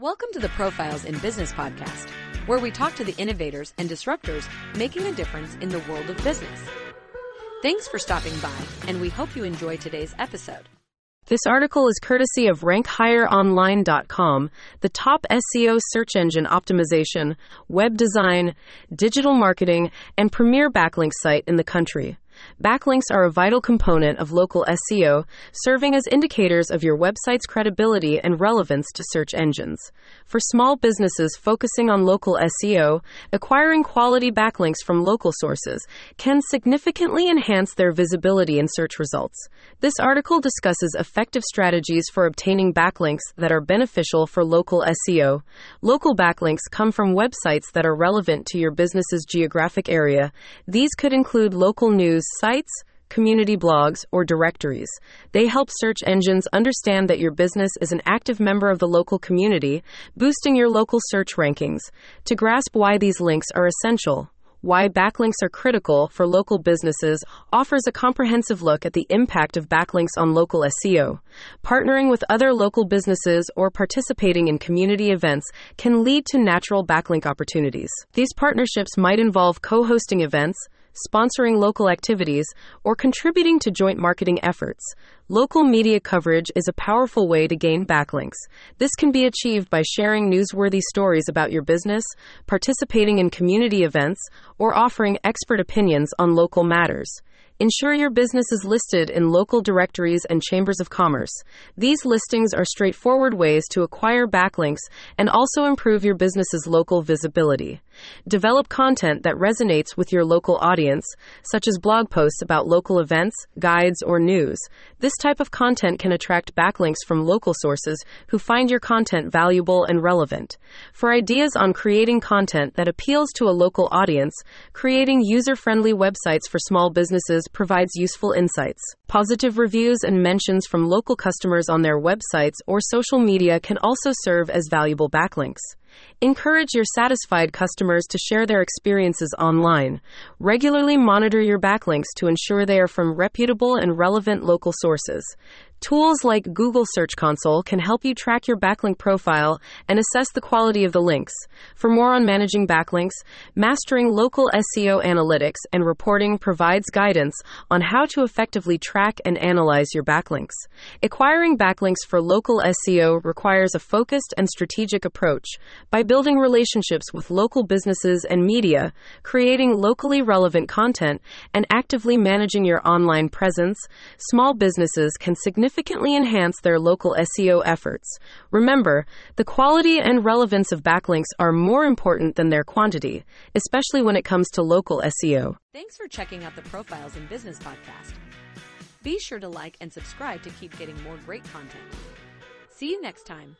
Welcome to the Profiles in Business podcast, where we talk to the innovators and disruptors making a difference in the world of business. Thanks for stopping by, and we hope you enjoy today's episode. This article is courtesy of RankHigherOnline.com, the top SEO search engine optimization, web design, digital marketing, and premier backlink site in the country. Backlinks are a vital component of local SEO, serving as indicators of your website's credibility and relevance to search engines. For small businesses focusing on local SEO, acquiring quality backlinks from local sources can significantly enhance their visibility in search results. This article discusses effective strategies for obtaining backlinks that are beneficial for local SEO. Local backlinks come from websites that are relevant to your business's geographic area. These could include local news sites, community blogs, or directories. They help search engines understand that your business is an active member of the local community, boosting your local search rankings. To grasp why these links are essential, why backlinks are critical for local businesses offers a comprehensive look at the impact of backlinks on local SEO. Partnering with other local businesses or participating in community events can lead to natural backlink opportunities. These partnerships might involve co hosting events, sponsoring local activities, or contributing to joint marketing efforts. Local media coverage is a powerful way to gain backlinks. This can be achieved by sharing newsworthy stories about your business, participating in community events, or offering expert opinions on local matters. Ensure your business is listed in local directories and chambers of commerce. These listings are straightforward ways to acquire backlinks and also improve your business's local visibility. Develop content that resonates with your local audience, such as blog posts about local events, guides, or news. This type of content can attract backlinks from local sources who find your content valuable and relevant. For ideas on creating content that appeals to a local audience, creating user friendly websites for small businesses provides useful insights. Positive reviews and mentions from local customers on their websites or social media can also serve as valuable backlinks. Encourage your satisfied customers to share their experiences online. Regularly monitor your backlinks to ensure they are from reputable and relevant local sources. Tools like Google Search Console can help you track your backlink profile and assess the quality of the links. For more on managing backlinks, Mastering Local SEO Analytics and Reporting provides guidance on how to effectively track and analyze your backlinks. Acquiring backlinks for local SEO requires a focused and strategic approach. By building relationships with local businesses and media, creating locally relevant content, and actively managing your online presence, small businesses can significantly significantly enhance their local SEO efforts. Remember, the quality and relevance of backlinks are more important than their quantity, especially when it comes to local SEO. Thanks for checking out the Profiles in Business podcast. Be sure to like and subscribe to keep getting more great content. See you next time.